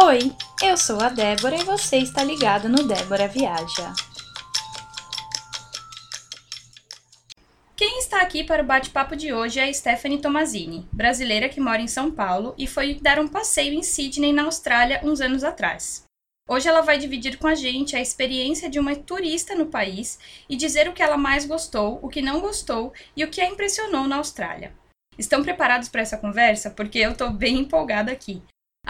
Oi, eu sou a Débora e você está ligado no Débora Viaja. Quem está aqui para o bate-papo de hoje é a Stephanie Tomazini, brasileira que mora em São Paulo e foi dar um passeio em Sydney, na Austrália, uns anos atrás. Hoje ela vai dividir com a gente a experiência de uma turista no país e dizer o que ela mais gostou, o que não gostou e o que a impressionou na Austrália. Estão preparados para essa conversa? Porque eu estou bem empolgada aqui.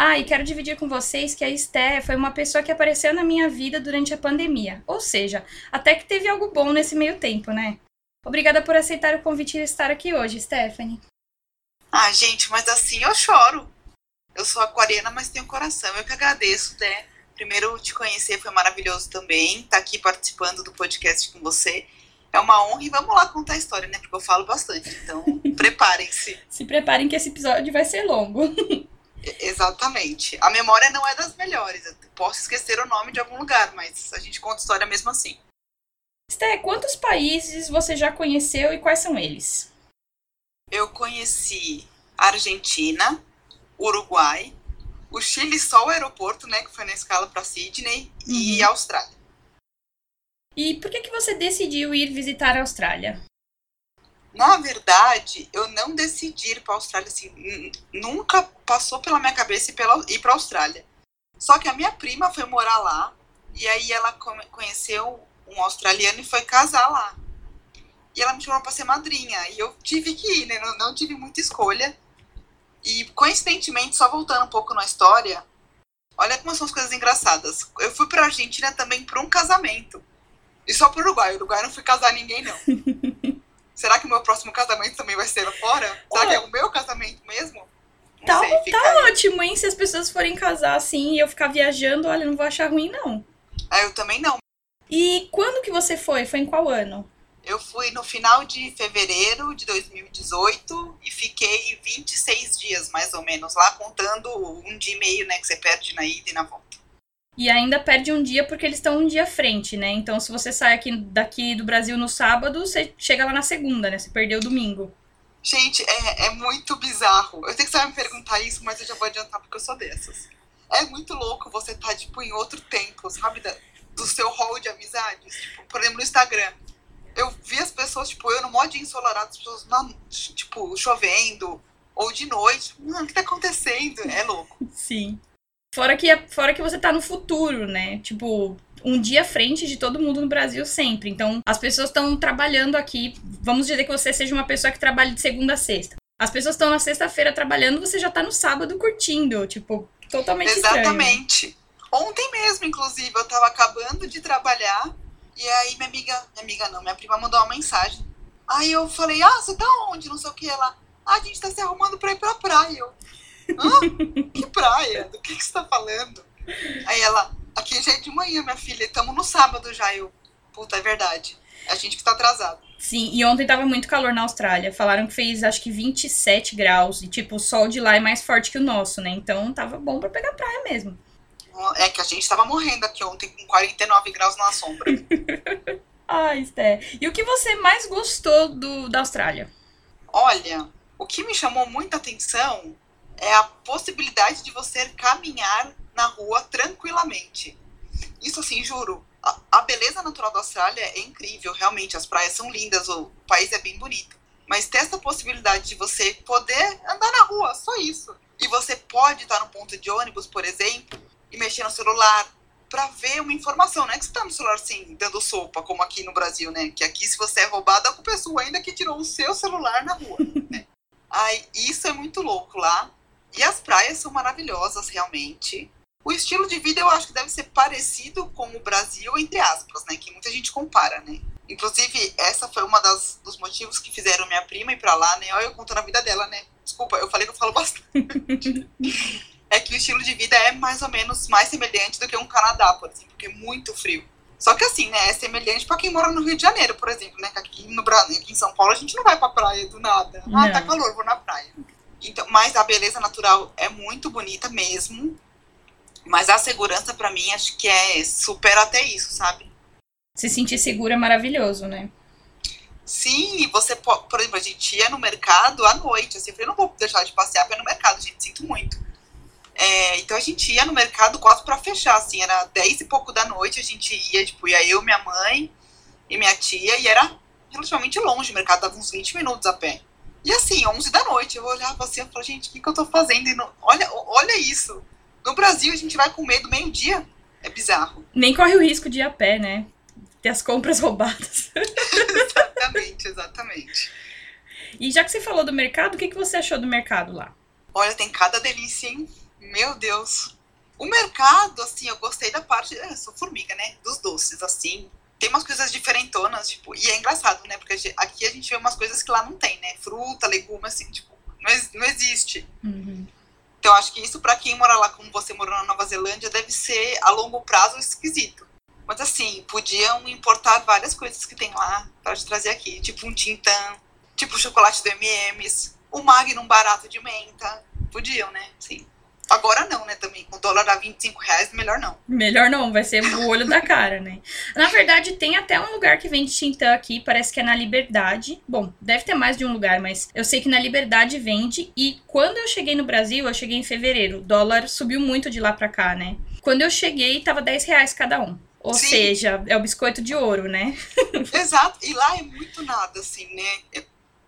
Ah, e quero dividir com vocês que a Esté foi uma pessoa que apareceu na minha vida durante a pandemia. Ou seja, até que teve algo bom nesse meio tempo, né? Obrigada por aceitar o convite de estar aqui hoje, Stephanie. Ah, gente, mas assim eu choro. Eu sou aquariana, mas tenho coração. Eu que agradeço, né? Primeiro, te conhecer foi maravilhoso também. Estar tá aqui participando do podcast com você. É uma honra e vamos lá contar a história, né? Porque eu falo bastante. Então, preparem-se. Se preparem que esse episódio vai ser longo. Exatamente. A memória não é das melhores. Eu posso esquecer o nome de algum lugar, mas a gente conta história mesmo assim. Sté, quantos países você já conheceu e quais são eles? Eu conheci Argentina, Uruguai, o Chile só o aeroporto, né, que foi na escala para Sydney, uhum. e Austrália. E por que, que você decidiu ir visitar a Austrália? Na verdade, eu não decidi ir para a Austrália assim, nunca passou pela minha cabeça ir, para a Austrália. Só que a minha prima foi morar lá e aí ela conheceu um australiano e foi casar lá. E ela me chamou para ser madrinha e eu tive que ir, né? Não, não tive muita escolha. E coincidentemente, só voltando um pouco na história, olha como são as coisas engraçadas. Eu fui para a Argentina também para um casamento. E só para o Uruguai. O Uruguai não fui casar ninguém não. Será que o meu próximo casamento também vai ser lá fora? Será que é o meu casamento mesmo? Não tá, sei, tá ótimo, hein? Se as pessoas forem casar assim e eu ficar viajando, olha, não vou achar ruim, não. Ah, eu também não. E quando que você foi? Foi em qual ano? Eu fui no final de fevereiro de 2018 e fiquei 26 dias, mais ou menos, lá, contando um dia e meio, né, que você perde na ida e na volta. E ainda perde um dia porque eles estão um dia à frente, né? Então, se você sai aqui daqui do Brasil no sábado, você chega lá na segunda, né? Você perdeu o domingo. Gente, é, é muito bizarro. Eu sei que você vai me perguntar isso, mas eu já vou adiantar porque eu sou dessas. É muito louco você estar, tá, tipo, em outro tempo, sabe? Da, do seu hall de amizades. Tipo, por exemplo, no Instagram. Eu vi as pessoas, tipo, eu no modo ensolarado, as pessoas, tipo, chovendo, ou de noite. Mano, o que tá acontecendo? É louco. Sim. Fora que, fora que você tá no futuro, né? Tipo, um dia à frente de todo mundo no Brasil sempre. Então, as pessoas estão trabalhando aqui. Vamos dizer que você seja uma pessoa que trabalha de segunda a sexta. As pessoas estão na sexta-feira trabalhando, você já tá no sábado curtindo. Tipo, totalmente Exatamente. Estranho. Ontem mesmo, inclusive, eu tava acabando de trabalhar. E aí minha amiga, minha amiga não, minha prima mandou uma mensagem. Aí eu falei, ah, você tá onde? Não sei o que. Ela, ah, a gente tá se arrumando pra ir pra praia. Eu, Hã? Que praia? Do que, que você tá falando? Aí ela, aqui já é de manhã, minha filha, estamos no sábado já. Eu, puta, é verdade. É a gente que tá atrasado. Sim, e ontem tava muito calor na Austrália. Falaram que fez acho que 27 graus. E tipo, o sol de lá é mais forte que o nosso, né? Então tava bom pra pegar praia mesmo. É que a gente tava morrendo aqui ontem com 49 graus na sombra. Ai, Sté. E o que você mais gostou do, da Austrália? Olha, o que me chamou muita atenção é a possibilidade de você caminhar na rua tranquilamente. Isso assim, juro, a, a, beleza natural da Austrália é incrível, realmente, as praias são lindas, o país é bem bonito. Mas ter essa possibilidade de você poder andar na rua, só isso. E você pode estar no ponto de ônibus, por exemplo, e mexer no celular para ver uma informação. Não é que você está no celular assim, dando sopa, como aqui no Brasil, né? Que aqui, se você é roubado, a culpa é sua ainda que tirou o seu celular na rua. Né? Aí, isso é muito louco lá. E as praias são maravilhosas, realmente. O estilo de vida eu acho que deve ser parecido com o Brasil, entre aspas, né? Que muita gente compara, né? Inclusive, essa foi uma das, dos motivos que fizeram minha prima ir pra lá, né? Olha eu contando a vida dela, né? Desculpa, eu falei que eu falo bastante. é que o estilo de vida é mais ou menos mais semelhante do que um Canadá, por exemplo, porque é muito frio. Só que assim, né, é semelhante para quem mora no Rio de Janeiro, por exemplo, né? Aqui no Brasil, aqui em São Paulo, a gente não vai pra praia do nada. Ah, não. tá calor, vou na praia. Então, mas a beleza natural é muito bonita mesmo. Mas a segurança, para mim, acho que é supera até isso, sabe? Se sentir segura é maravilhoso, né? Sim, você pode, por exemplo, a gente ia no mercado à noite, assim, eu falei, não vou deixar de passear para ir no mercado, gente, sinto muito. É, então a gente ia no mercado quase para fechar, assim, era 10 e pouco da noite, a gente ia, tipo, ia eu, minha mãe e minha tia, e era relativamente longe, o mercado dava uns 20 minutos a pé. E assim, 11 da noite, eu olhava assim, eu falava, gente, o que, que eu tô fazendo? Não, olha, olha isso. No Brasil, a gente vai com medo meio-dia. É bizarro. Nem corre o risco de ir a pé, né? Ter as compras roubadas. exatamente, exatamente. E já que você falou do mercado, o que, que você achou do mercado lá? Olha, tem cada delícia, hein? Meu Deus. O mercado, assim, eu gostei da parte. Eu sou formiga, né? Dos doces, assim. Tem umas coisas diferentonas, tipo. E é engraçado, né? Porque aqui a gente vê umas coisas que lá não tem, né? Fruta, legume, assim, tipo. Não, não existe. Uhum. Então, acho que isso, para quem mora lá, como você morou na Nova Zelândia, deve ser a longo prazo esquisito. Mas, assim, podiam importar várias coisas que tem lá para te trazer aqui. Tipo um tintam, tipo chocolate do M&M's, o Magnum barato de menta. Podiam, né? Sim. Agora não, né, também. Com o dólar a 25 reais, melhor não. Melhor não, vai ser o olho da cara, né? Na verdade, tem até um lugar que vende Tintã aqui, parece que é na Liberdade. Bom, deve ter mais de um lugar, mas eu sei que na Liberdade vende. E quando eu cheguei no Brasil, eu cheguei em fevereiro, o dólar subiu muito de lá pra cá, né? Quando eu cheguei, tava 10 reais cada um. Ou Sim. seja, é o biscoito de ouro, né? Exato. E lá é muito nada, assim, né?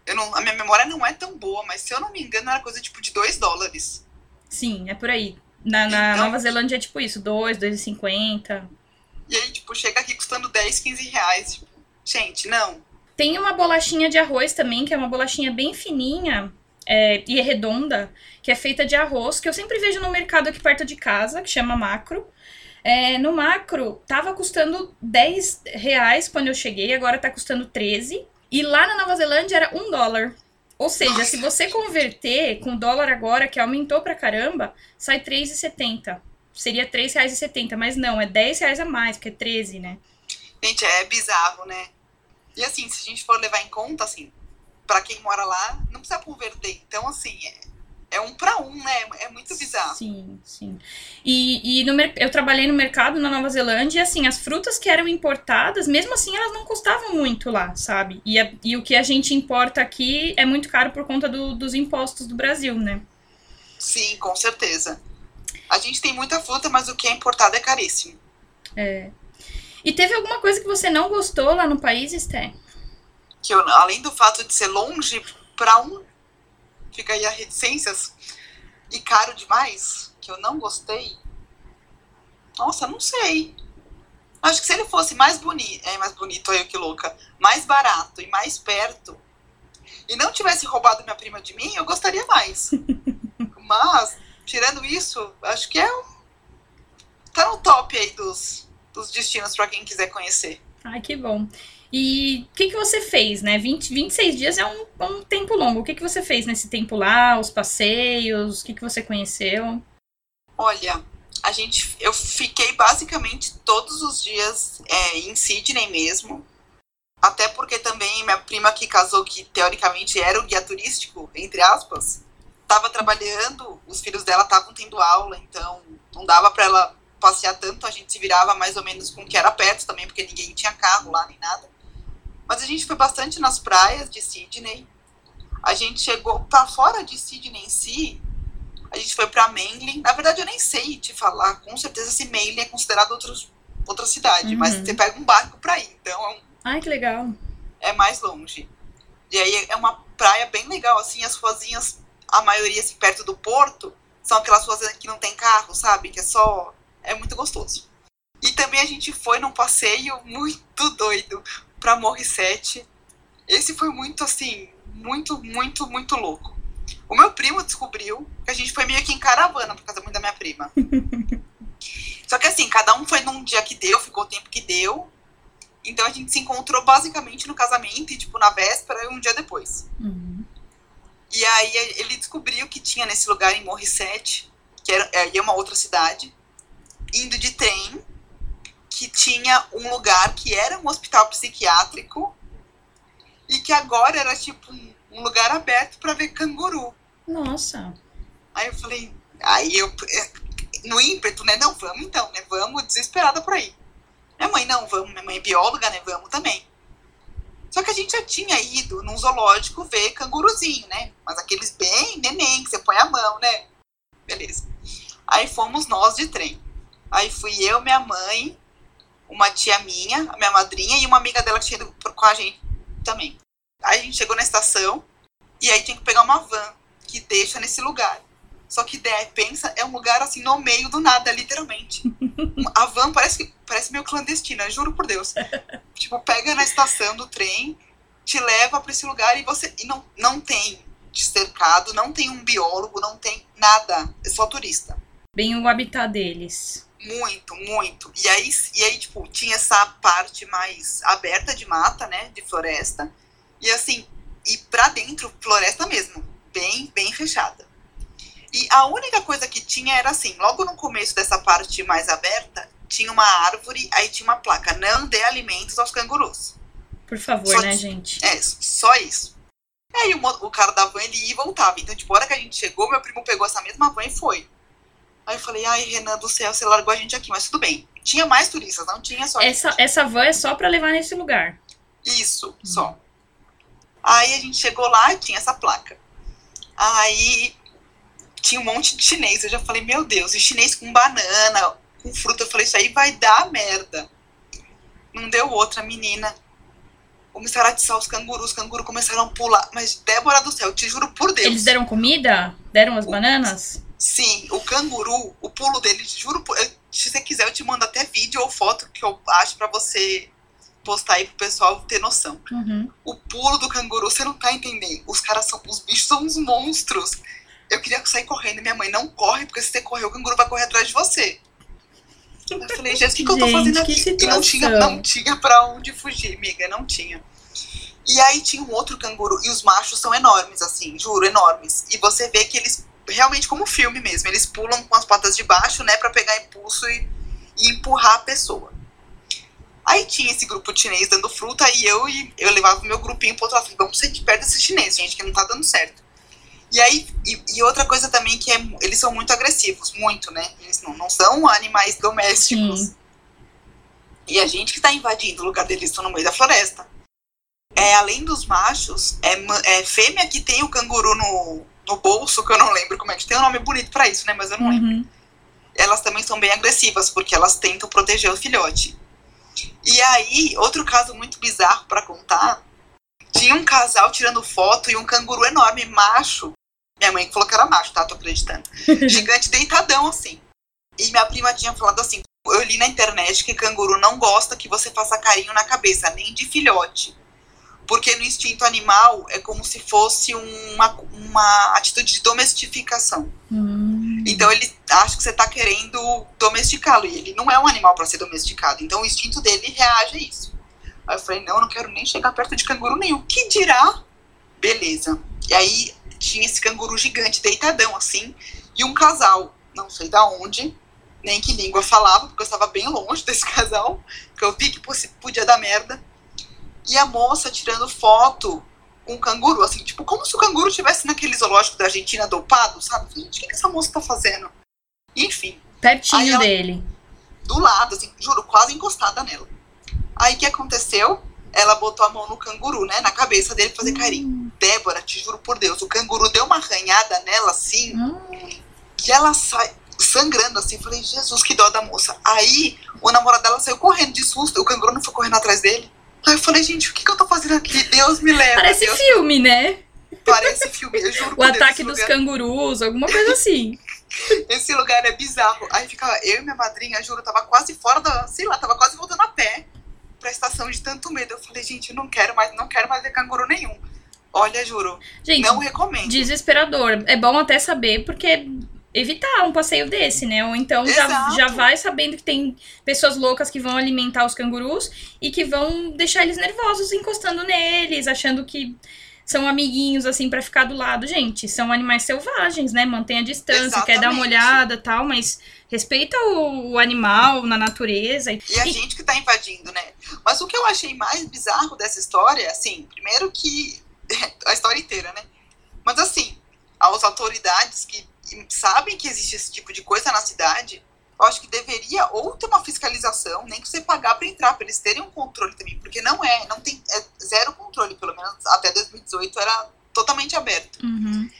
Eu não, a minha memória não é tão boa, mas se eu não me engano, era coisa tipo de 2 dólares. Sim, é por aí. Na, na então, Nova Zelândia é tipo isso, 2, 2,50. E aí, tipo, chega aqui custando 10, 15 reais. Tipo, gente, não. Tem uma bolachinha de arroz também, que é uma bolachinha bem fininha é, e redonda, que é feita de arroz, que eu sempre vejo no mercado aqui perto de casa, que chama Macro. É, no Macro, tava custando 10 reais quando eu cheguei, agora tá custando 13. E lá na Nova Zelândia era 1 dólar. Ou seja, Nossa, se você converter com dólar agora, que aumentou pra caramba, sai 3,70. Seria R$3,70, mas não, é 10 reais a mais, porque é 13, né? Gente, é bizarro, né? E assim, se a gente for levar em conta, assim, para quem mora lá, não precisa converter. Então, assim, é, é um para um, né? É muito bizarro. Sim, sim. E, e no, eu trabalhei no mercado na Nova Zelândia e, assim, as frutas que eram importadas, mesmo assim, elas não custavam muito lá, sabe? E, a, e o que a gente importa aqui é muito caro por conta do, dos impostos do Brasil, né? Sim, com certeza. A gente tem muita fruta, mas o que é importado é caríssimo. É. E teve alguma coisa que você não gostou lá no país, Esté? Que eu, além do fato de ser longe para um fica aí a reticências. E caro demais, que eu não gostei. Nossa, não sei. Acho que se ele fosse mais bonito, é mais bonito, aí que louca, mais barato e mais perto, e não tivesse roubado minha prima de mim, eu gostaria mais. Mas, tirando isso, acho que é um, tá no top aí dos, dos destinos para quem quiser conhecer. Ai, que bom. E o que, que você fez, né? 20, 26 dias é um, um tempo longo. O que, que você fez nesse tempo lá? Os passeios? O que, que você conheceu? Olha, a gente, eu fiquei basicamente todos os dias é, em Sydney mesmo. Até porque também minha prima que casou, que teoricamente era o guia turístico, entre aspas, estava trabalhando, os filhos dela estavam tendo aula, então não dava para ela passear tanto, a gente se virava mais ou menos com o que era perto também, porque ninguém tinha carro lá nem nada. Mas a gente foi bastante nas praias de Sydney. A gente chegou para fora de Sydney em si. A gente foi para Manly. Na verdade, eu nem sei te falar com certeza se Manly é considerado outros, outra cidade, uhum. mas você pega um barco para ir. Então é um, Ai, que legal. É mais longe. E aí é uma praia bem legal, assim, as ruazinhas, a maioria assim, perto do porto, são aquelas ruas que não tem carro, sabe? Que é só. É muito gostoso. E também a gente foi num passeio muito doido para Morissette. Esse foi muito assim, muito, muito, muito louco. O meu primo descobriu que a gente foi meio que em caravana pro casamento da minha prima. Só que assim, cada um foi num dia que deu, ficou o tempo que deu. Então a gente se encontrou basicamente no casamento e, tipo, na véspera e um dia depois. Uhum. E aí ele descobriu que tinha nesse lugar em Morissette, que era, é uma outra cidade, indo de trem que tinha um lugar que era um hospital psiquiátrico e que agora era tipo um, lugar aberto para ver canguru. Nossa. Aí eu falei, aí eu é, no ímpeto, né? Não, vamos então, né? Vamos desesperada por aí. Minha mãe, não, vamos, minha mãe é bióloga, né? Vamos também. Só que a gente já tinha ido num zoológico ver canguruzinho, né? Mas aqueles bem neném, que você põe a mão, né? Beleza. Aí fomos nós de trem. Aí fui eu, minha mãe, uma tia minha, a minha madrinha e uma amiga dela que tinha ido com a gente também. Aí a gente chegou na estação e aí tinha que pegar uma van que deixa nesse lugar. Só que ideia, pensa, é um lugar assim no meio do nada, literalmente. A van parece, parece meio clandestina, juro por Deus. tipo, pega na estação do trem, te leva para esse lugar e você e não, não tem cercado, não tem um biólogo, não tem nada, é só turista. Bem o habitat deles. Muito, muito. E aí, e aí, tipo, tinha essa parte mais aberta de mata, né? De floresta. E assim, e pra dentro, floresta mesmo. Bem, bem fechada. E a única coisa que tinha era assim, logo no começo dessa parte mais aberta, tinha uma árvore, aí tinha uma placa, não dê alimentos aos cangurus. Por favor, Só- né, gente? É, só isso. Aí o, o cara da van, ele ia e voltava. Então, tipo, a hora que a gente chegou, meu primo pegou essa mesma van e foi. Aí eu falei, ai, Renan do céu, você largou a gente aqui, mas tudo bem. Tinha mais turistas, não tinha só Essa, gente. essa van é só pra levar nesse lugar. Isso, só. Aí a gente chegou lá e tinha essa placa. Aí tinha um monte de chinês. Eu já falei, meu Deus, e chinês com banana, com fruta. Eu falei, isso aí vai dar merda. Não deu outra, menina. Começaram a atiçar os cangurus, os cangurus começaram a pular. Mas, Débora do céu, eu te juro por Deus. Eles deram comida? Deram as bananas? Sim, o canguru, o pulo dele, juro por. eu- Se você quiser, eu te mando até vídeo ou foto que eu acho pra você postar aí pro pessoal ter noção. Uhum. O pulo do canguru, você não tá entendendo. Os caras são. Os bichos são uns monstros. Eu queria sair correndo. Minha mãe não corre, porque se você correr, o canguru vai correr atrás de você. Eu falei, Jesus, o que, que eu tô Gente, fazendo aqui? E não tinha, não tinha pra onde fugir, amiga, não tinha. E aí tinha um outro canguru, e os machos são enormes, assim, juro, enormes. E você vê que eles, realmente como filme mesmo, eles pulam com as patas de baixo, né, pra pegar impulso e, e empurrar a pessoa. Aí tinha esse grupo de chinês dando fruta e eu e eu levava o meu grupinho pro outro lado. Falei, vamos sair de perto desses chineses, gente, que não tá dando certo. E aí, e, e outra coisa também que é, eles são muito agressivos, muito, né? Eles não, não são animais domésticos. Sim. E a gente que tá invadindo o lugar deles, estão no meio da floresta. É, além dos machos, é, é fêmea que tem o canguru no, no bolso, que eu não lembro como é que tem um nome bonito pra isso, né? Mas eu não lembro Uhum. elas também são bem agressivas, porque elas tentam proteger o filhote. E aí, outro caso muito bizarro pra contar, tinha um casal tirando foto e um canguru enorme, macho. Minha mãe falou que era macho, tá? Tô acreditando. Gigante deitadão, assim. E minha prima tinha falado assim, eu li na internet que canguru não gosta que você faça carinho na cabeça, nem de filhote. Porque no instinto animal é como se fosse uma, uma atitude de domestificação. Hum. Então ele acha que você tá querendo domesticá-lo. E ele não é um animal para ser domesticado. Então o instinto dele reage a isso. Aí eu falei, não, eu não quero nem chegar perto de canguru nenhum. Que dirá? Beleza. E aí tinha esse canguru gigante, deitadão, assim, e um casal, não sei da onde, nem que língua falava, porque eu estava bem longe desse casal, que eu vi que podia dar merda. E a moça tirando foto com o canguru, assim, tipo, como se o canguru estivesse naquele zoológico da Argentina dopado, sabe? Gente, o que, que essa moça tá fazendo? Enfim, Pertinho ela- dele. do lado, assim, juro, quase encostada nela. Aí o que aconteceu? Ela botou a mão no canguru, né, na cabeça dele fazer carinho. Débora, te juro por Deus, o canguru deu uma arranhada nela, assim, Hum. que ela sai sangrando, assim. Falei, Jesus, que dó da moça. Aí o namorado dela saiu correndo de susto, o canguru não foi correndo atrás dele. Aí eu falei, gente, o que, que eu tô fazendo aqui? Deus me leva. Parece Deus, filme, né? parece filme, eu juro O Deus, ataque esse dos lugar- cangurus, alguma coisa assim. Esse lugar é bizarro. Aí ficava eu e minha madrinha, juro, tava quase fora da. Sei lá, tava quase voltando a pé pra estação de tanto medo. Eu falei, gente, eu não quero mais, não quero mais ver canguru nenhum. Olha, juro, Gente, não recomendo. desesperador. É bom até saber, porque evitar um passeio desse, né? Ou então já, já vai sabendo que tem pessoas loucas que vão alimentar os cangurus e que vão deixar eles nervosos encostando neles, achando que são amiguinhos, assim, pra ficar do lado. Gente, são animais selvagens, né? Mantém a distância, quer dar uma Exatamente. olhada tal, mas respeita o, o animal na natureza. E, E a gente que tá invadindo, né? Mas o que eu achei mais bizarro dessa história, assim, primeiro que. a história inteira, né? Mas assim, as autoridades que sabem que existe esse tipo de coisa na cidade, eu acho que deveria ou ter uma fiscalização, nem que você pagar pra entrar, pra eles terem um controle também, porque não é, não tem é zero controle, pelo menos até 2018 era totalmente aberto. Uhum.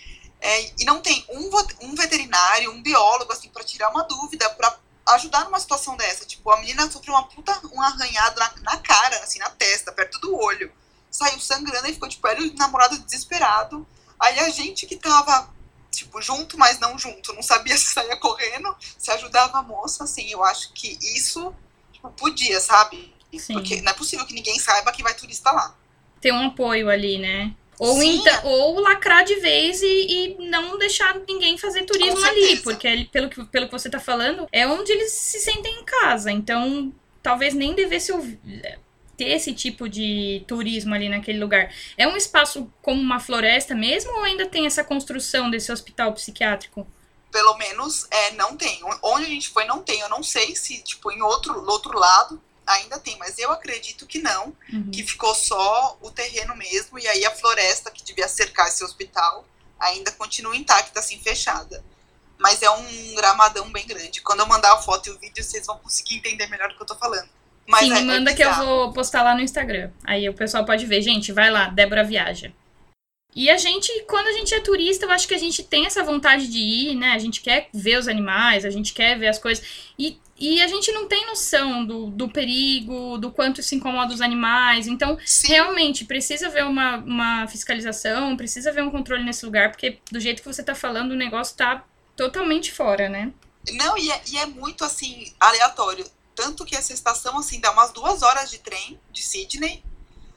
É, e não tem um, um veterinário, um biólogo, assim, para tirar uma dúvida, para ajudar numa situação dessa. Tipo, a menina sofreu uma puta, um arranhado na, na cara, assim, na testa, perto do olho. Saiu sangrando e ficou, tipo, ela e o namorado desesperado. Aí a gente que tava, tipo, junto, mas não junto, não sabia se saía correndo, se ajudava a moça, assim, eu acho que isso, tipo, podia, sabe? Sim. Porque não é possível que ninguém saiba que vai turista lá. Ter um apoio ali, né? Ou, então, ou lacrar de vez e, e, não deixar ninguém fazer turismo ali, porque pelo que, pelo que você está falando, é onde eles se sentem em casa. Então, talvez nem devesse ter esse tipo de turismo ali naquele lugar. É um espaço como uma floresta mesmo ou ainda tem essa construção desse hospital psiquiátrico? Pelo menos é, não tem. Onde a gente foi não tem. Eu não sei se, tipo, em outro, outro lado ainda tem, mas eu acredito que não, uhum. que ficou só o terreno mesmo, e aí a floresta que devia cercar esse hospital ainda continua intacta, assim, fechada. Mas é um gramadão bem grande. Quando eu mandar a foto e o vídeo, vocês vão conseguir entender melhor o que eu tô falando. Mas Sim, é, me manda é que eu vou postar lá no Instagram. Aí o pessoal pode ver. Gente, vai lá, Débora Viaja. E a gente, quando a gente é turista, eu acho que a gente tem essa vontade de ir, né? A gente quer ver os animais, a gente quer ver as coisas. E e a gente não tem noção do, do perigo, do quanto isso incomoda os animais. Então, Sim. realmente, precisa haver uma, uma fiscalização, precisa haver um controle nesse lugar, porque do jeito que você está falando, o negócio está totalmente fora, né? Não, e é, e é muito, assim, aleatório. Tanto que essa estação, assim, dá umas duas horas de trem de Sydney.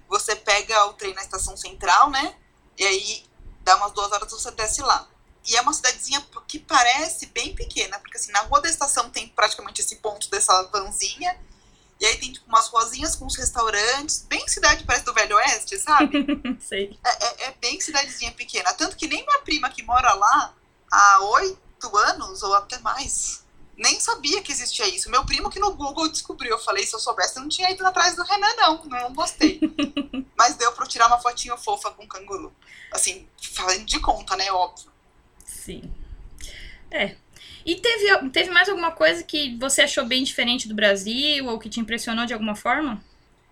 Você pega o trem na estação central, né? E aí dá umas duas horas você desce lá. E é uma cidadezinha que parece bem pequena, porque assim, na rua da estação tem praticamente esse ponto dessa vanzinha. E aí tem tipo umas ruazinhas com os restaurantes, bem cidade parece do Velho Oeste, sabe? Sei. É, é, é, bem cidadezinha pequena. Tanto que nem minha prima que mora lá há oito anos, ou até mais, nem sabia que existia isso. Meu primo que no Google descobriu. Eu falei, se eu soubesse, eu não tinha ido atrás do Renan, não. Não gostei. Mas deu pra eu tirar uma fotinha fofa com o canguru. Assim, falando de conta, né? Óbvio. Sim. É. E teve, teve mais alguma coisa que você achou bem diferente do Brasil ou que te impressionou de alguma forma?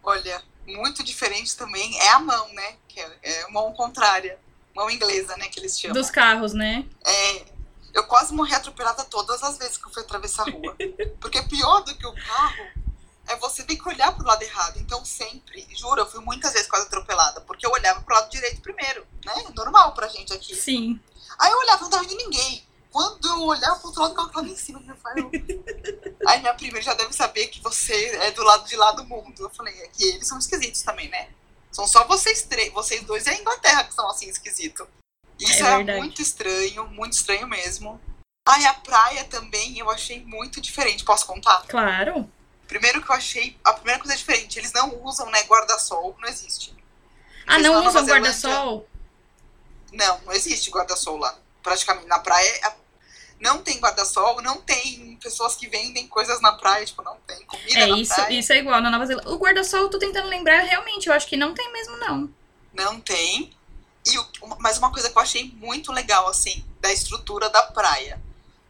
Olha, muito diferente também é a mão, né? Que é, é mão contrária. Mão inglesa, né? Que eles chamam. Dos carros, né? É. Eu quase morri atropelada todas as vezes que eu fui atravessar a rua. Porque pior do que o carro é você ter que olhar pro lado errado. Então, sempre, juro, eu fui muitas vezes quase atropelada, porque eu olhava pro lado direito primeiro, né? Normal pra gente aqui. Sim. Aí eu olhava, não tava vendo ninguém. Quando eu olhava pro outro lado, o carro tava em cima. Eu falei, Aí minha prima já deve saber que você é do lado de lá do mundo. Eu falei, é que eles são esquisitos também, né? São só vocês três, vocês dois e a Inglaterra que são assim esquisitos. Isso é era muito estranho, muito estranho mesmo. Aí a praia também eu achei muito diferente. Posso contar? Claro. Primeiro que eu achei. A primeira coisa diferente, eles não usam, né, guarda-sol, não existe. Ah, eles não usam guarda-sol? Não, não existe guarda-sol lá. Praticamente na praia não tem guarda-sol, não tem pessoas que vendem coisas na praia, tipo, não tem comida é, na isso, praia. Isso é igual na Nova Zelândia. O guarda-sol, eu tô tentando lembrar, realmente, eu acho que não tem mesmo, não. Não tem. E o, mas uma coisa que eu achei muito legal, assim, da estrutura da praia.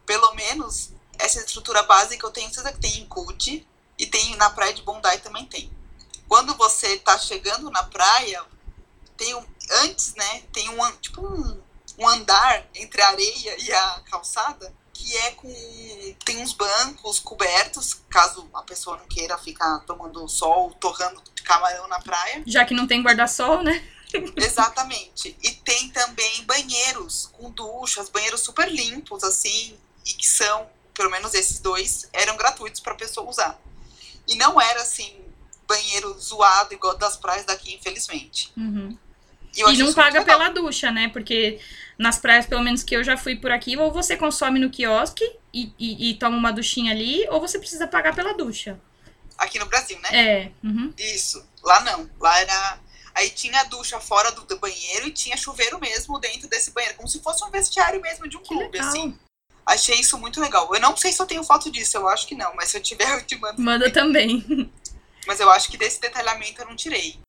Pelo menos, essa estrutura básica eu tenho certeza que tem em Coogee e tem na praia de Bondi também tem. Quando você tá chegando na praia, tem um, antes, né, tem um, tipo um, um andar entre a areia e a calçada que é com tem uns bancos cobertos, caso a pessoa não queira ficar tomando sol, torrando camarão na praia. Já que não tem guarda-sol, né? Exatamente. E tem também banheiros com duchas, banheiros super limpos assim, e que são, pelo menos esses dois, eram gratuitos para a pessoa usar. E não era assim banheiro zoado igual das praias daqui, infelizmente. Uhum. E, e não paga pela ducha, né? Porque nas praias, pelo menos que eu já fui por aqui, ou você consome no quiosque e, e, e toma uma duchinha ali, ou você precisa pagar pela ducha. Aqui no Brasil, né? É. Uhum. Isso. Lá não. Lá era. Aí tinha a ducha fora do, do, banheiro e tinha chuveiro mesmo dentro desse banheiro, como se fosse um vestiário mesmo de um que clube, legal. assim. Achei isso muito legal. Eu não sei se eu tenho foto disso, eu acho que não, mas se eu tiver, eu te mando. Manda também. Mas eu acho que desse detalhamento eu não tirei.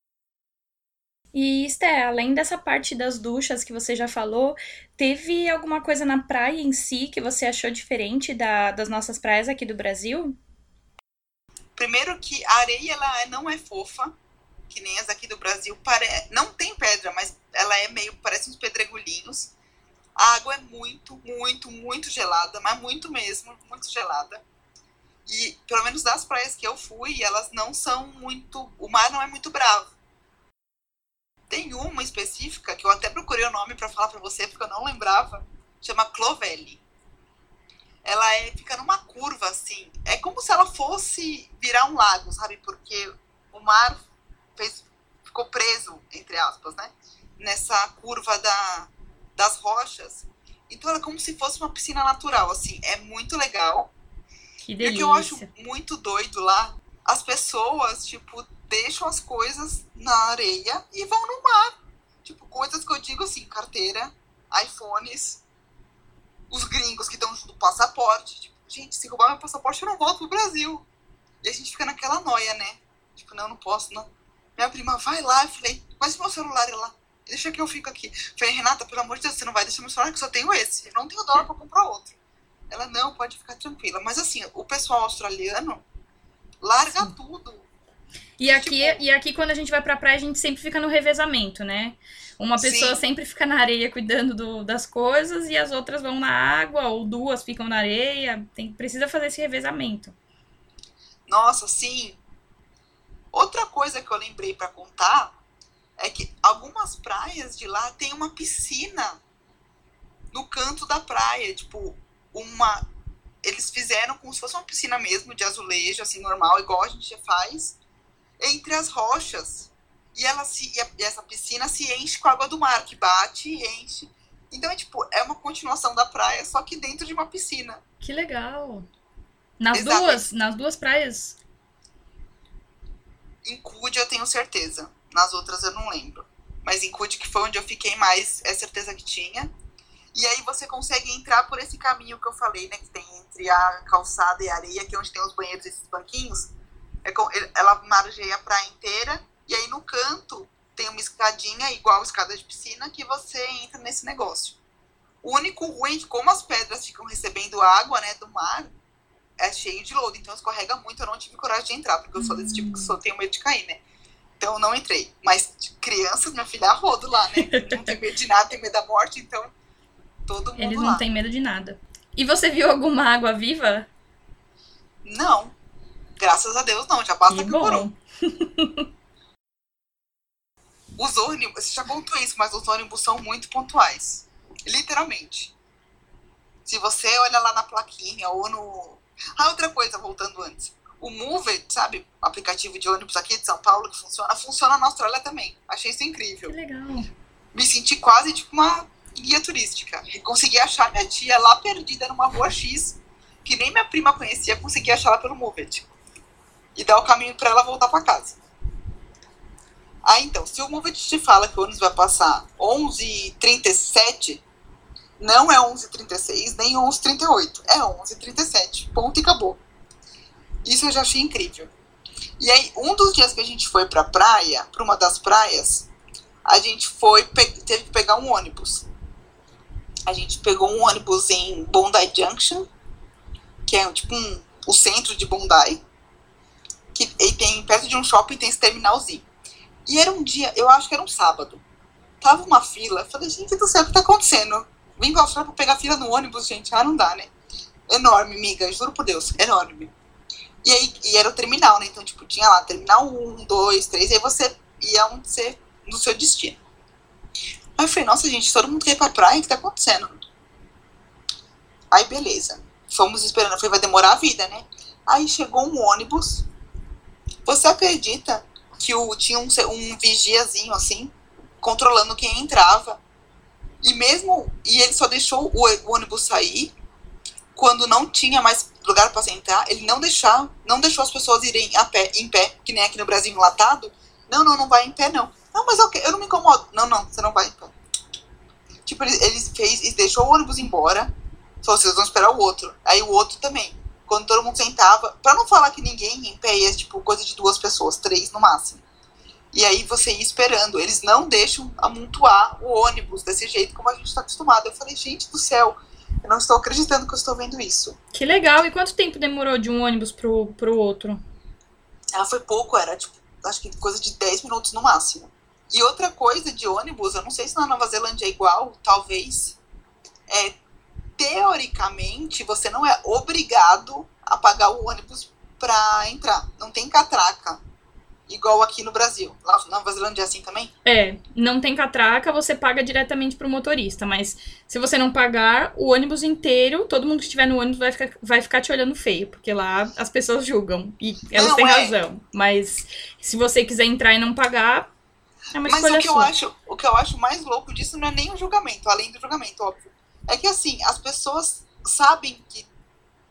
E, Esté, além dessa parte das duchas que você já falou, teve alguma coisa na praia em si que você achou diferente da, das nossas praias aqui do Brasil? Primeiro que a areia ela não é fofa, que nem as aqui do Brasil. Pare... Não tem pedra, mas ela é meio, parece uns pedregulhinhos. A água é muito, muito gelada, mas muito mesmo, muito gelada. E pelo menos das praias que eu fui, elas não são muito. O mar não é muito bravo. Tem uma específica que eu até procurei o nome para falar para você porque eu não lembrava, chama Clovelly. Ela é, fica numa curva assim. É como se ela fosse virar um lago, sabe? Porque o mar fez, ficou preso, entre aspas, né? Nessa curva da, das rochas. Então ela é como se fosse uma piscina natural, assim. É muito legal. Que delícia. E o que eu acho muito doido lá, as pessoas, tipo, deixam as coisas na areia e vão no mar. Tipo, coisas que eu digo assim, carteira, iPhones, os gringos que estão junto passaporte. Tipo, gente, se roubar meu passaporte, eu não volto pro Brasil. E a gente fica naquela noia, né? Tipo, não, não posso, não. Minha prima, vai lá. Eu falei, mas meu celular é lá. Deixa que eu fico aqui. Eu falei, Renata, pelo amor de Deus, você não vai deixar meu celular que eu só tenho esse. Eu não tenho dólar pra comprar outro. Ela, não, pode ficar tranquila. Mas assim, o pessoal australiano larga Sim. tudo. E aqui, tipo... e aqui, quando a gente vai pra praia, a gente sempre fica no revezamento, né? Uma pessoa Sim. sempre fica na areia cuidando do, das coisas e as outras vão na água, ou duas ficam na areia. Tem, precisa fazer esse revezamento. Nossa, sim. Outra coisa que eu lembrei para contar é que algumas praias de lá tem uma piscina no canto da praia, tipo, uma. Eles fizeram como se fosse uma piscina mesmo, de azulejo, assim, normal, igual a gente faz, entre as rochas. E, ela se, e essa piscina se enche com a água do mar, que bate e enche. Então é tipo, é uma continuação da praia, só que dentro de uma piscina. Que legal. Nas Exatamente. duas, nas duas praias. Em Cude eu tenho certeza. Nas outras eu não lembro. Mas em Cude, que foi onde eu fiquei mais, é certeza que tinha. E aí você consegue entrar por esse caminho que eu falei, né? Que tem entre a calçada e a areia, que é onde tem os banheiros e esses banquinhos. É com, ela margeia a praia inteira. E aí no canto tem uma escadinha, igual escada de piscina, que você entra nesse negócio. O único ruim é que como as pedras ficam recebendo água, né, do mar, é cheio de lodo, então escorrega muito. Eu não tive coragem de entrar, porque eu sou desse tipo que só tenho medo de cair, né? Então eu não entrei. Mas crianças, minha filha, a rodo lá, né? Não tem medo de nada, tem medo da morte, então Todo mundo Eles não lá. têm medo de nada. E você viu alguma água viva? Não. Graças a Deus não, já basta que, que morou. os ônibus, você já contou isso, mas os ônibus são muito pontuais. Literalmente. Se você olha lá na plaquinha ou no. Ah, outra coisa, voltando antes. O Move, sabe, aplicativo de ônibus aqui de São Paulo que funciona, funciona na Austrália também. Achei isso incrível. Que legal. Me senti quase tipo uma guia turística. consegui achar minha tia lá perdida numa rua X, que nem minha prima conhecia, consegui achar ela pelo Movet. E dar o caminho para ela voltar para casa. Ah, então, se o Movet te fala que o ônibus vai passar 11h37, não é 11h36, nem 11h38, é 11h37. Ponto e acabou. Isso eu já achei incrível. E aí, um dos dias que a gente foi pra praia, pra uma das praias, a gente foi, teve que pegar um ônibus a gente pegou um ônibus em Bondi Junction, que é tipo um, o centro de Bondi, que e tem perto de um shopping tem esse terminalzinho. E era um dia, eu acho que era um sábado. Tava uma fila, falei, gente do céu, o que tá acontecendo? Pra Austrália pra pegar fila no ônibus, gente. Ah, não dá, né? Enorme, miga, juro por Deus, enorme. E aí, e era o terminal, né? Então, tipo, tinha lá terminal 1, 2, 3, e aí você ia onde você, no seu destino. Aí eu falei, nossa, gente, todo mundo quer ir pra praia, o que tá acontecendo? Aí, beleza. Fomos esperando, foi, vai demorar a vida, né? Aí chegou um ônibus. Você acredita que o, tinha um, um vigiazinho, assim, controlando quem entrava? E mesmo, e ele só deixou o, ônibus sair quando não tinha mais lugar para sentar, ele não deixar, não deixou as pessoas irem a pé, em pé, que nem aqui no Brasil enlatado. Não, não, não vai em pé, não. Não, mas eu, eu não me incomodo. Não, não, você não vai então. Tipo, ele, ele fez, ele deixou o ônibus embora. Falou, vocês vão esperar o outro. Aí o outro também. Quando todo mundo sentava, pra não falar que ninguém em pé ia, tipo, coisa de duas pessoas, três no máximo. E aí você ia esperando. Eles não deixam amontoar o ônibus desse jeito como a gente tá acostumado. Eu falei, gente do céu, eu não estou acreditando que eu estou vendo isso. Que legal. E quanto tempo demorou de um ônibus pro, pro outro? Ah, foi pouco, era tipo, acho que coisa de 10 minutos no máximo. E outra coisa de ônibus, eu não sei se na Nova Zelândia é igual, talvez, é teoricamente, você não é obrigado a pagar o ônibus para entrar. Não tem catraca. Igual aqui no Brasil. Lá na Nova Zelândia é assim também? É, não tem catraca, você paga diretamente pro motorista. Mas se você não pagar, o ônibus inteiro, todo mundo que estiver no ônibus vai ficar, vai ficar te olhando feio. Porque lá as pessoas julgam. E elas Não, têm é. razão. Mas se você quiser entrar e não pagar, é uma Mas o que, eu sua. acho, o que eu acho mais louco disso não é nem o julgamento, além do julgamento, óbvio. É que assim, as pessoas sabem que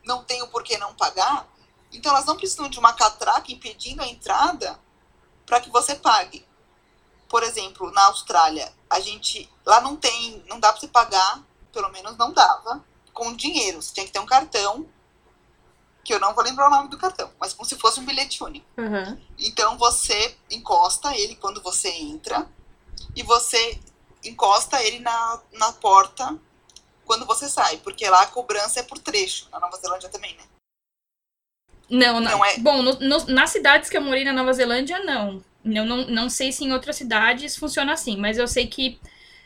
não tem o porquê não pagar, então elas não precisam de uma catraca impedindo a entrada para que você pague. Por exemplo, na Austrália, a gente lá não tem, não dá para você pagar, pelo menos não dava, com dinheiro. Você tinha que ter um cartão, que eu não vou lembrar o nome do cartão, mas como se fosse um bilhete único. Aham. Então você encosta ele quando você entra e você encosta ele na, na porta quando você sai, porque lá a cobrança é por trecho, na Nova Zelândia também, né? Não, não. Não é- Bom, no- no- nas cidades que eu morei na Nova Zelândia, não. Eu não, não sei se em outras cidades funciona assim, mas eu sei que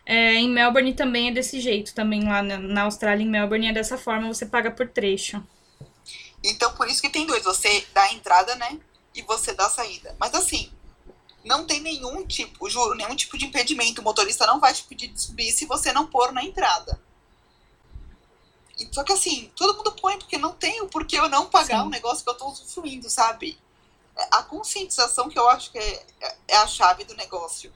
é, em Melbourne também é desse jeito. Também lá na, na Austrália, em Melbourne, é dessa forma, você paga por trecho. Então por isso que tem dois, você dá a entrada, né? E você dá a saída. Mas assim, não tem nenhum tipo, juro, nenhum tipo de impedimento. O motorista não vai te pedir de subir se você não pôr na entrada. Só que assim, todo mundo põe porque não tem o porquê eu não pagar Sim. um negócio que eu tô usufruindo, sabe? É A conscientização que eu acho que é, é- é a chave do negócio.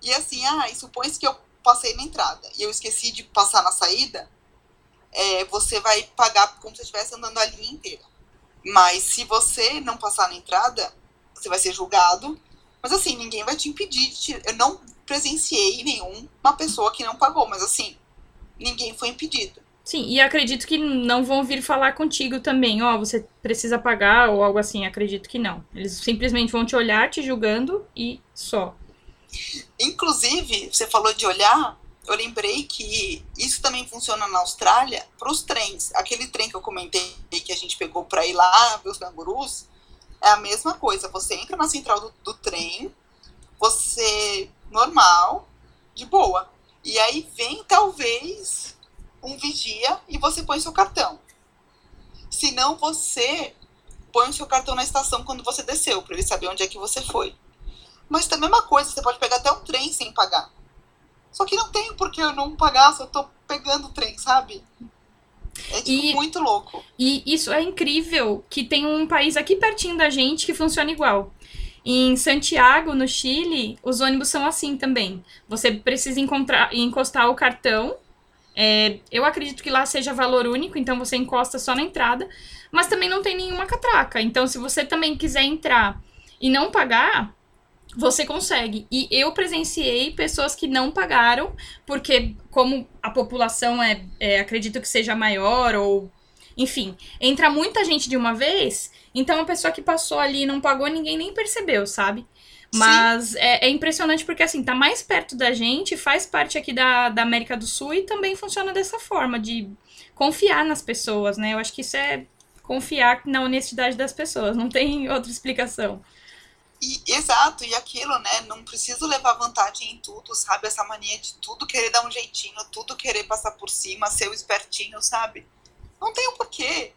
E assim, ah, e supõe que eu passei na entrada e eu esqueci de passar na saída, é, você vai pagar como se estivesse andando a linha inteira. Mas se você não passar na entrada, você vai ser julgado. Mas assim, ninguém vai te impedir de te... Eu não presenciei nenhuma pessoa que não pagou, mas assim, ninguém foi impedido. Sim, e acredito que não vão vir falar contigo também, ó, você precisa pagar ou algo assim, acredito que não. Eles simplesmente vão te olhar, te julgando e só. Inclusive, você falou de olhar, eu lembrei que isso também funciona na Austrália para os trens. Aquele trem que eu comentei que a gente pegou para ir lá ver os cangurus, é a mesma coisa. Você entra na central do, do trem, você normal, de boa. E aí vem talvez um vigia e você põe seu cartão. Se não, você põe o seu cartão na estação quando você desceu, para ele saber onde é que você foi. Mas também é uma coisa, você pode pegar até um trem sem pagar. Só que não tem por que eu não pagar se eu tô pegando o trem, sabe? É tipo E- muito louco. E isso é incrível que tem um país aqui pertinho da gente que funciona igual. Em Santiago, no Chile, os ônibus são assim também. Você precisa encontrar, encostar o cartão. É, eu acredito que lá seja valor único, então você encosta só na entrada. Mas também não tem nenhuma catraca. Então, se você também quiser entrar e não pagar, você consegue. E eu presenciei pessoas que não pagaram, porque como a população é, é acredito que seja maior ou enfim, entra muita gente de uma vez, então a pessoa que passou ali não pagou, ninguém nem percebeu, sabe? Mas é, é impressionante porque, assim, tá mais perto da gente, faz parte aqui da, da América do Sul e também funciona dessa forma, de confiar nas pessoas, né? Eu acho que isso é confiar na honestidade das pessoas, não tem outra explicação. E, exato, e aquilo, né? Não preciso levar vantagem em tudo, sabe? Essa mania de tudo querer dar um jeitinho, tudo querer passar por cima, ser o espertinho, sabe? Não tem o porquê.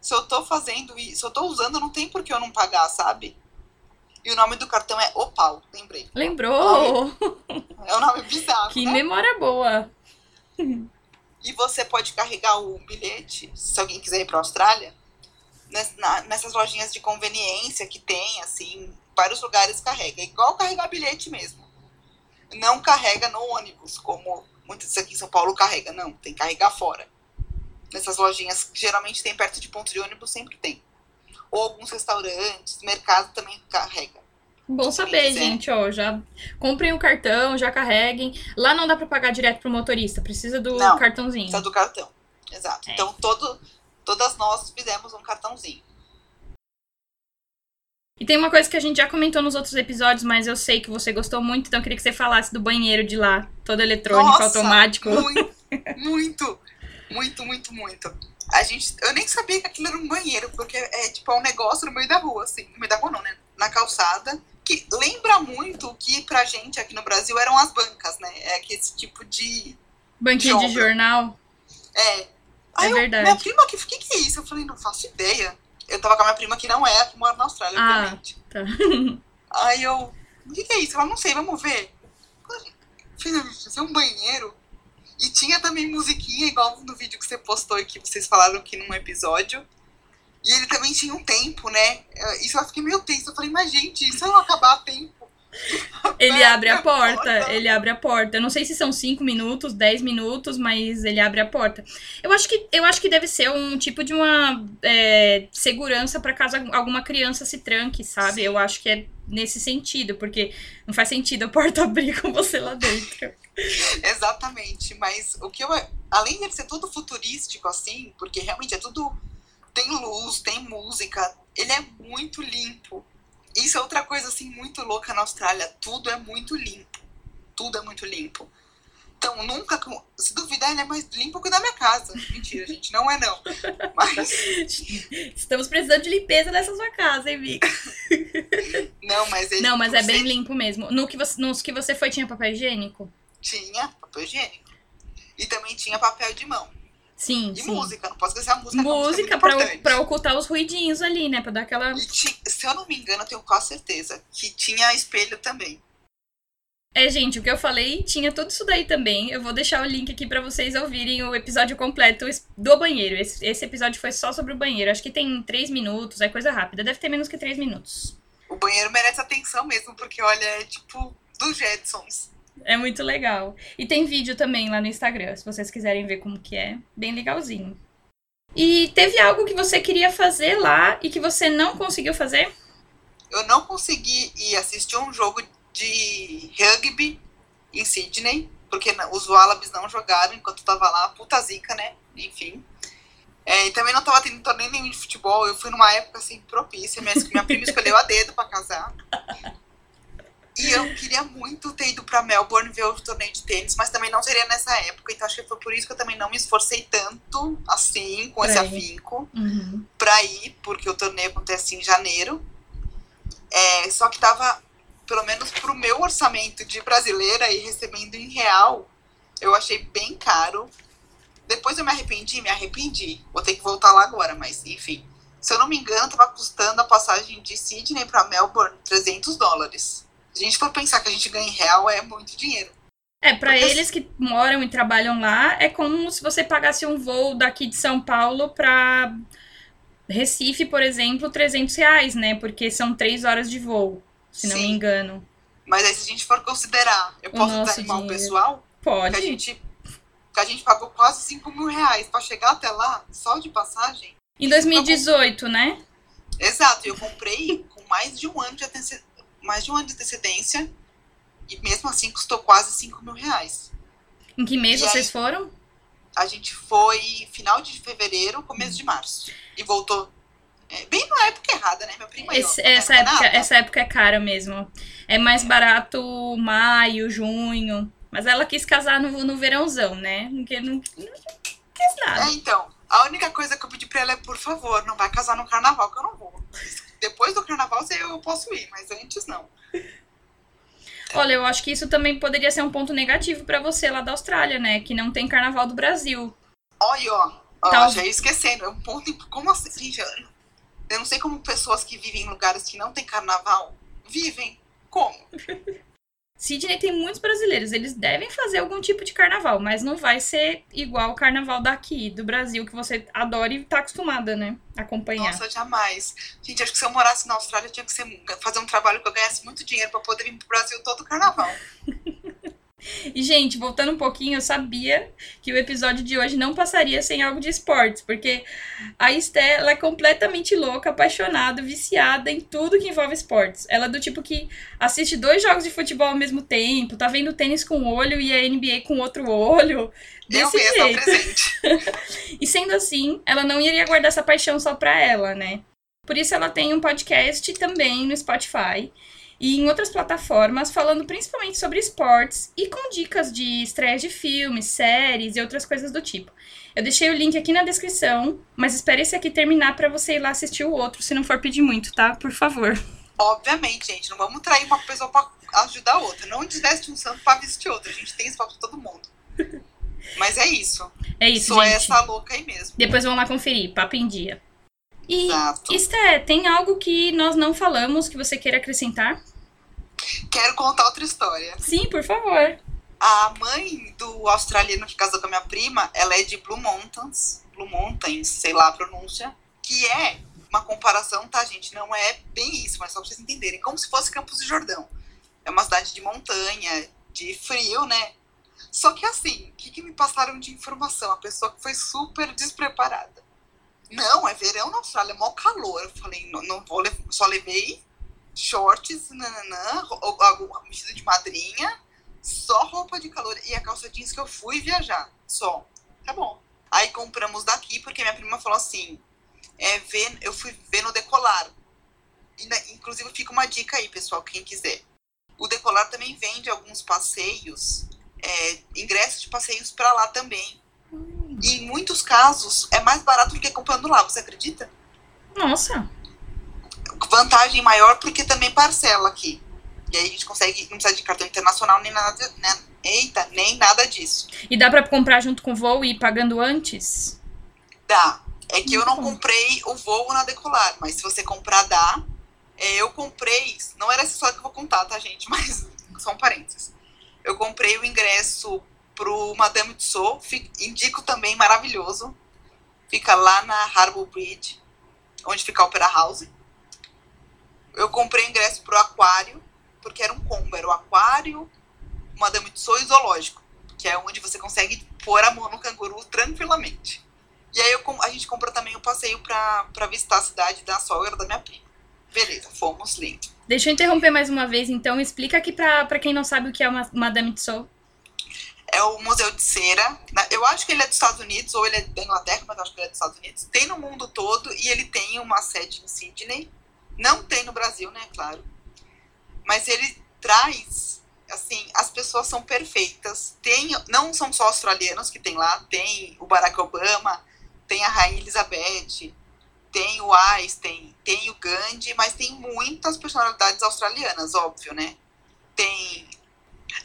Se eu tô fazendo isso, se eu tô usando, não tem por que eu não pagar, sabe? E o nome do cartão é Opal, lembrei. Lembrou? É um nome bizarro, Que né? memória boa. E você pode carregar o bilhete, se alguém quiser ir para a Austrália, nessas lojinhas de conveniência que tem, assim, vários lugares carrega. É igual carregar bilhete mesmo. Não carrega no ônibus, como muitos aqui em São Paulo carrega. Não, tem que carregar fora. Nessas lojinhas que geralmente tem perto de ponto de ônibus, sempre tem. Ou alguns restaurantes, mercado também carrega. Bom saber, quiser. gente, ó, já comprem o cartão, já carreguem. Lá não dá pra pagar direto pro motorista, precisa do Não, cartãozinho. Precisa do cartão. Exato. É. Então, todo, todas nós fizemos um cartãozinho. E tem uma coisa que a gente já comentou nos outros episódios, mas eu sei que você gostou muito, então eu queria que você falasse do banheiro de lá, todo eletrônico, Nossa, automático. Muito, muito, muito, muito, muito. A gente, eu nem sabia que aquilo era um banheiro, porque é tipo é um negócio no meio da rua, assim. No meio da rua não, né? Na calçada. Que lembra muito o que pra gente aqui no Brasil eram as bancas, né? É que esse tipo de. Banquinho de de jornal. É, Aí é eu, verdade. minha prima, o que, que, que é isso? Eu falei, não faço ideia. Eu tava com a minha prima que não é, que mora na Austrália, Ah. obviamente. Tá. Aí eu, o que, que é isso? Ela, não sei, vamos ver. Fiz é um banheiro. E tinha também musiquinha, igual no vídeo que você postou e que vocês falaram aqui num episódio. E ele também tinha um tempo, né? Eh, Isso eu fiquei meio tenso. Eu falei, mas gente, se eu não acabar a tempo. Ele abre a porta. porta, ele abre a porta. Eu não sei se são 5 minutos, 10 minutos, mas ele abre a porta. Eu acho que, eu acho que deve ser um tipo de uma é, segurança para caso alguma criança se tranque, sabe? Sim. Eu acho que é nesse sentido, porque não faz sentido a porta abrir com você lá dentro. Exatamente, mas o que eu. Além de ser tudo futurístico, assim, porque realmente é tudo. Tem luz, tem música, ele é muito limpo. Isso é outra coisa, assim, muito louca na Austrália. Tudo é muito limpo. Tudo é muito limpo. Então, nunca. Se duvidar, ele é mais limpo que o da minha casa. Mentira, gente, não é não. Mas. Estamos precisando de limpeza nessa sua casa, hein, Mica? Não, mas ele. Não, mas é bem limpo mesmo. No que você, nos que você foi, tinha papel higiênico? Tinha papel higiênico. E também tinha papel de mão. Sim, E sim. música, não posso esquecer a música. a Música música é pra, pra ocultar os ruidinhos ali, né? Pra dar aquela. E ti- se eu não me engano, eu tenho quase certeza que tinha espelho também. É, gente, o que eu falei tinha tudo isso daí também. Eu vou deixar o link aqui pra vocês ouvirem o episódio completo do banheiro. Esse, esse episódio foi só sobre o banheiro. Acho que tem três minutos, é coisa rápida. Deve ter menos que três minutos. O banheiro merece atenção mesmo, porque olha, é tipo dos Jetsons. É muito legal. E tem vídeo também lá no Instagram, se vocês quiserem ver como que é. Bem legalzinho. E teve algo que você queria fazer lá e que você não conseguiu fazer? Eu não consegui ir assistir um jogo de rugby em Sydney, porque os Wallabies não jogaram enquanto eu tava lá, puta zica, né? Enfim. É, e também não tava tendo torneio nenhum de futebol, eu fui numa época assim propícia, minha, minha prima escolheu a dedo pra casar. E eu queria muito ter ido pra Melbourne ver o torneio de tênis, mas também não seria nessa época, então acho que foi por isso que eu também não me esforcei tanto assim, com esse Pra ir. afinco Uhum. pra ir, porque o torneio acontece em janeiro. É, só que tava, pelo menos pro meu orçamento de brasileira e recebendo em real, eu achei bem caro. Depois eu me arrependi, me arrependi. Vou ter que voltar lá agora, mas enfim. Se eu não me engano, tava custando a passagem de Sydney pra Melbourne 300 dólares. Se a gente for pensar que a gente ganha em real, é muito dinheiro. É, pra Porque- eles que moram e trabalham lá, é como se você pagasse um voo daqui de São Paulo pra Recife, por exemplo, 300 reais, né? Porque são três horas de voo, se não me Sim. engano. Mas aí se a gente for considerar, eu O posso nosso desanimar o pessoal, que Pode. a gente que a gente pagou quase 5 mil reais pra chegar até lá, só de passagem. Em 2018, né? Exato, eu comprei com mais de um ano de mais de um ano de antecedência e mesmo assim custou quase 5 mil reais. Em que mês E aí? vocês foram? A gente foi final de fevereiro, começo de março. E voltou é, bem na época errada, né? Meu primo aí, Esse- não essa, época, nada. essa época é cara mesmo. É mais barato maio, junho. Mas ela quis casar no, no verãozão, né? Porque não, não quis nada. É, então, a única coisa que eu pedi pra ela é, por favor, não vai casar no carnaval, que eu não vou. Depois do carnaval eu posso ir, mas antes não. Olha, eu acho que isso também poderia ser um ponto negativo pra você lá da Austrália, né? Que não tem carnaval do Brasil. Olha, ó, ó Tal- já ia esquecendo, é um ponto. Como assim? Gente, eu não sei como pessoas que vivem em lugares que não tem carnaval vivem. Como? Sydney tem muitos brasileiros, eles devem fazer algum tipo de carnaval, mas não vai ser igual o carnaval daqui, do Brasil, que você adora e tá acostumada, né? Acompanhar. Nossa, jamais. Gente, acho que se eu morasse na Austrália, eu tinha que ser, fazer um trabalho que eu ganhasse muito dinheiro pra poder vir pro Brasil todo carnaval. E, gente, voltando um pouquinho, eu sabia que o episódio de hoje não passaria sem algo de esportes, porque a Esté, ela é completamente louca, apaixonada, viciada em tudo que envolve esportes. Ela é do tipo que assiste dois jogos de futebol ao mesmo tempo, tá vendo tênis com um olho e a NBA com outro olho. eu Desse mesma jeito. presente. E sendo assim, ela não iria guardar essa paixão só pra ela, né? Por isso ela tem um podcast também no Spotify e em outras plataformas, falando principalmente sobre esportes e com dicas de estreia de filmes, séries e outras coisas do tipo. Eu deixei o link aqui na descrição, mas espere esse aqui terminar pra você ir lá assistir o outro, se não for pedir muito, tá? Por favor. Obviamente, gente, não vamos trair uma pessoa pra ajudar a outra. Não desveste um santo pra vestir outra. A gente tem espaço pra todo mundo. Mas é isso. É isso, Sou gente. essa louca aí mesmo. Depois vão lá conferir, papo em dia. E, Exato. Esté, tem algo que nós não falamos que você queira acrescentar? Quero contar outra história. Sim, por favor. A mãe do australiano que casou com a minha prima, ela é de Blue Mountains, Blue Mountains, sei lá a pronúncia, que é uma comparação, tá, gente? Não é bem isso, mas só pra vocês entenderem. Como se fosse Campos do Jordão. É uma cidade de montanha, de frio, né? Só que assim, o que, que me passaram de informação? A pessoa que foi super despreparada. Não, é verão na Austrália, é mó calor. Eu falei, não, não vou, só levei shorts, nananã, vestido de madrinha, só roupa de calor e a calça jeans que eu fui viajar, só. Tá bom. Aí compramos daqui porque minha prima falou assim, é, ver, eu fui ver no Decolar. E, inclusive fica uma dica aí, pessoal, quem quiser. O Decolar também vende alguns passeios, é, ingressos de passeios pra lá também. E em muitos casos é mais barato do que comprando lá, você acredita? Nossa, Vantagem maior porque também parcela aqui. E aí a gente consegue, não precisa de cartão internacional nem nada, né? Eita, nem nada disso. e dá pra comprar junto com o voo e ir pagando antes? Dá. É que eu não bom. comprei o voo na Decolar, mas se você comprar, dá. É, eu comprei, não era essa história que eu vou contar, tá, gente? Mas um parênteses. Eu comprei o ingresso pro Madame Tussauds, fi- indico também, maravilhoso. Fica lá na Harbour Bridge, onde fica a Opera House. Eu comprei o ingresso pro Aquário, porque era um combo, era o Aquário, Madame Tussauds e Zoológico, que é onde você consegue pôr a mão no canguru tranquilamente. E aí eu a gente comprou também o passeio pra, pra visitar a cidade da sogra da minha prima. Beleza, fomos lindo. Deixa eu interromper mais uma vez, então. Explica aqui pra quem não sabe o que é uma Madame Tussauds. É o Museu de Cera. Eu acho que ele é dos Estados Unidos, ou ele é da Inglaterra, mas acho que ele é dos Estados Unidos. Tem no mundo todo e ele tem uma sede em Sydney. Não tem no Brasil, né, claro. Mas ele traz, assim, as pessoas são perfeitas. Tem, não são só australianos que tem lá, tem o Barack Obama, tem a Rainha Elizabeth, tem o Einstein, tem o Gandhi, mas tem muitas personalidades australianas, óbvio, né? Tem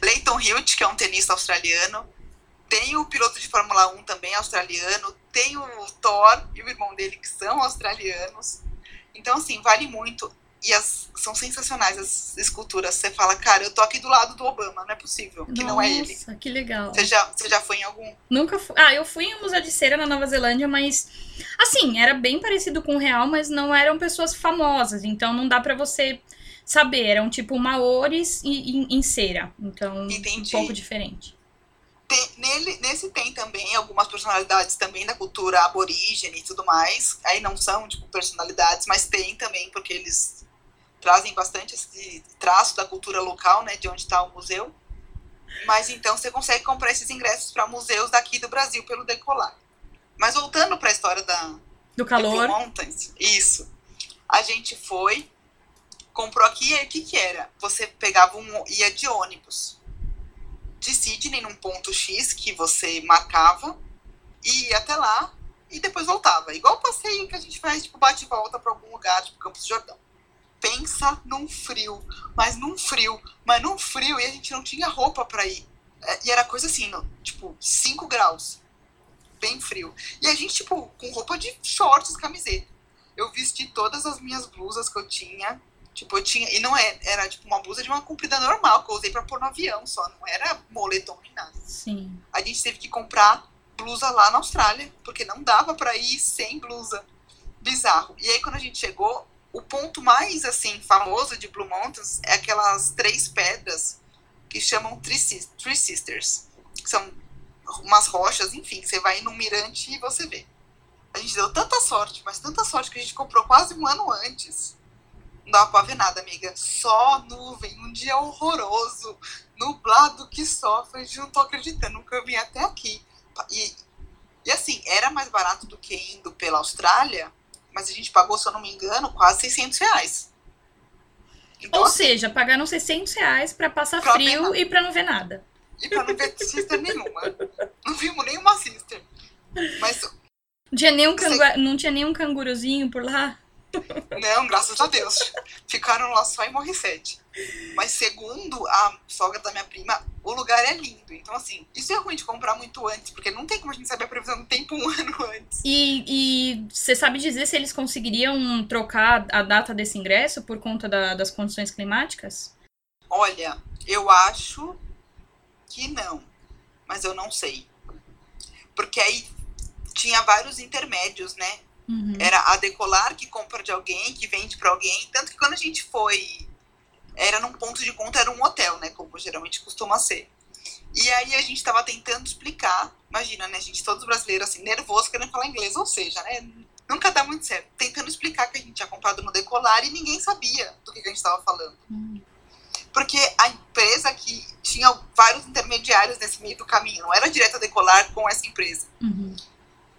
Leighton Hewitt, que é um tenista australiano, tem o piloto de Fórmula 1 também australiano, tem o Thor e o irmão dele que são australianos. Então, assim, vale muito. E as, são sensacionais as esculturas. Você fala, cara, eu tô aqui do lado do Obama, não é possível que não é ele. Nossa, que legal. Você já, você já foi em algum? Nunca fui. Ah, eu fui em um museu de cera na Nova Zelândia, mas assim, era bem parecido com o real, mas não eram pessoas famosas, então não dá pra você saber. Eram tipo maores e, em, em cera, então Entendi. um pouco diferente. Tem- nele, nesse tem também algumas personalidades também da cultura aborígene e tudo mais. Aí não são, tipo, personalidades, mas tem também, porque eles trazem bastante esse traço da cultura local, né, de onde está o museu. Mas então você consegue comprar esses ingressos para museus daqui do Brasil pelo Decolar. Mas voltando para a história da, Do calor. Mountains, isso. A gente foi, comprou aqui, e o que que era? Você pegava um, ia de ônibus de Sydney num ponto X que você marcava e ia até lá e depois voltava. Igual o passeio que a gente faz, tipo, bate e volta para algum lugar, tipo Campos do Jordão. Pensa num frio, mas num frio, mas num frio e a gente não tinha roupa para ir. É, E era coisa assim, no- tipo, 5 graus. Bem frio. E a gente, tipo, com roupa de shorts, camiseta. Eu vesti todas as minhas blusas que eu tinha. Tipo, eu tinha. E não é, era tipo uma blusa de uma comprida normal, que eu usei pra pôr no avião só. Não era moletom nem nada. Sim. A gente teve que comprar blusa lá na Austrália, porque não dava pra ir sem blusa. Bizarro. E aí, quando a gente chegou, o ponto mais, assim, famoso de Blue Mountains é aquelas três pedras que chamam Three, Three Sisters. Que são umas rochas, enfim, você vai num mirante e você vê. A gente deu tanta sorte, mas tanta sorte que a gente comprou quase um ano antes. Não dava pra ver nada, amiga. Só nuvem, um dia horroroso, nublado que só. Falei, gente, não tô acreditando, nunca vim até aqui. E, e assim, era mais barato do que indo pela Austrália, mas a gente pagou, se eu não me engano, quase 600 reais. Então, Ou assim, seja, pagaram 600 reais pra passar Pra frio e pra não ver nada. e pra não ver sister nenhuma. Não vimos nenhuma sister. Mas Não tinha nenhum, Sei. cangua- não tinha nenhum canguruzinho por lá? Não, graças a Deus. Ficaram lá só em Morrissette. Mas segundo a sogra da minha prima, o lugar é lindo. Então, assim, isso é ruim de comprar muito antes, porque não tem como a gente saber a previsão do tempo um ano antes. E, e você sabe dizer se eles conseguiriam trocar a data desse ingresso por conta da, das condições climáticas? Olha, eu acho que não, mas eu não sei. Porque aí tinha vários intermédios, né? Uhum. Era a Decolar que compra de alguém, que vende para alguém. Tanto que quando a gente foi, era num ponto de conta, era um hotel, né? Como geralmente costuma ser. E aí a gente estava tentando explicar, imagina, né, gente, todos brasileiros assim, nervosos, querendo falar inglês, ou seja, né, nunca dá muito certo. Tentando explicar que a gente tinha comprado no Decolar e ninguém sabia do que, que a gente estava falando. Uhum. Porque a empresa que tinha vários intermediários nesse meio do caminho, não era direto a Decolar com essa empresa. Uhum.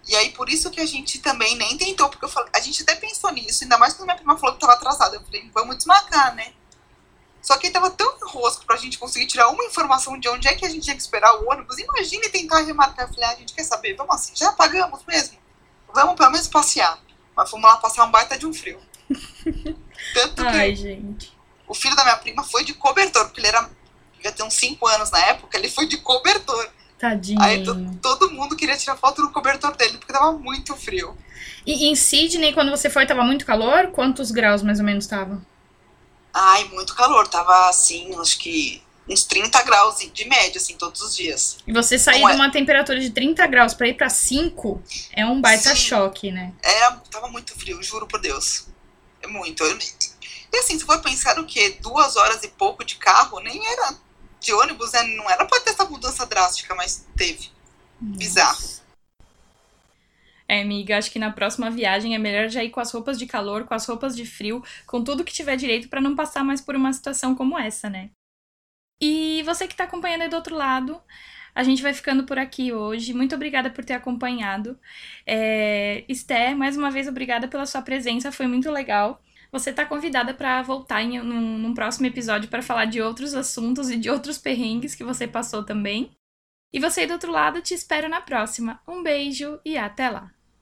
E aí, por isso que a gente também nem tentou, porque eu falei, a gente até pensou nisso, ainda mais quando minha prima falou que estava atrasada. Eu falei, vamos desmarcar, né? Só que aí tava tão enrosco pra gente conseguir tirar uma informação de onde é que a gente tinha que esperar o ônibus. Imagine tentar remarcar. Eu falei, ah, a gente quer saber, vamos assim, já pagamos mesmo. Vamos pelo menos passear. Mas fomos lá passar um baita de um frio. Tanto que Ai, gente. o filho da minha prima foi de cobertor, porque ele era, já tem uns 5 anos na época, ele foi de cobertor. Tadinho. Aí todo mundo queria tirar foto no cobertor dele, porque tava muito frio. E em Sydney, quando você foi, tava muito calor? Quantos graus mais ou menos tava? Ai, muito calor. Tava assim, acho que uns 30 graus de média, assim, todos os dias. E você sair Não de é... uma temperatura de 30 graus para ir para 5 é um baita Sim. choque, né? É, tava muito frio, juro por Deus. É muito. E assim, se for pensar o quê? Duas horas e pouco de carro, nem era de ônibus, né? Não era pra ter essa mudança drástica, mas teve. Nossa. Bizarro. É, amiga, acho que na próxima viagem é melhor já ir com as roupas de calor, com as roupas de frio, com tudo que tiver direito para não passar mais por uma situação como essa, né? E você que tá acompanhando aí do outro lado, a gente vai ficando por aqui hoje. Muito obrigada por ter acompanhado. É, Esté, mais uma vez, obrigada pela sua presença, foi muito legal você está convidada para voltar em num, num próximo episódio para falar de outros assuntos e de outros perrengues que você passou também. E você do outro lado, te espero na próxima. Um beijo e até lá!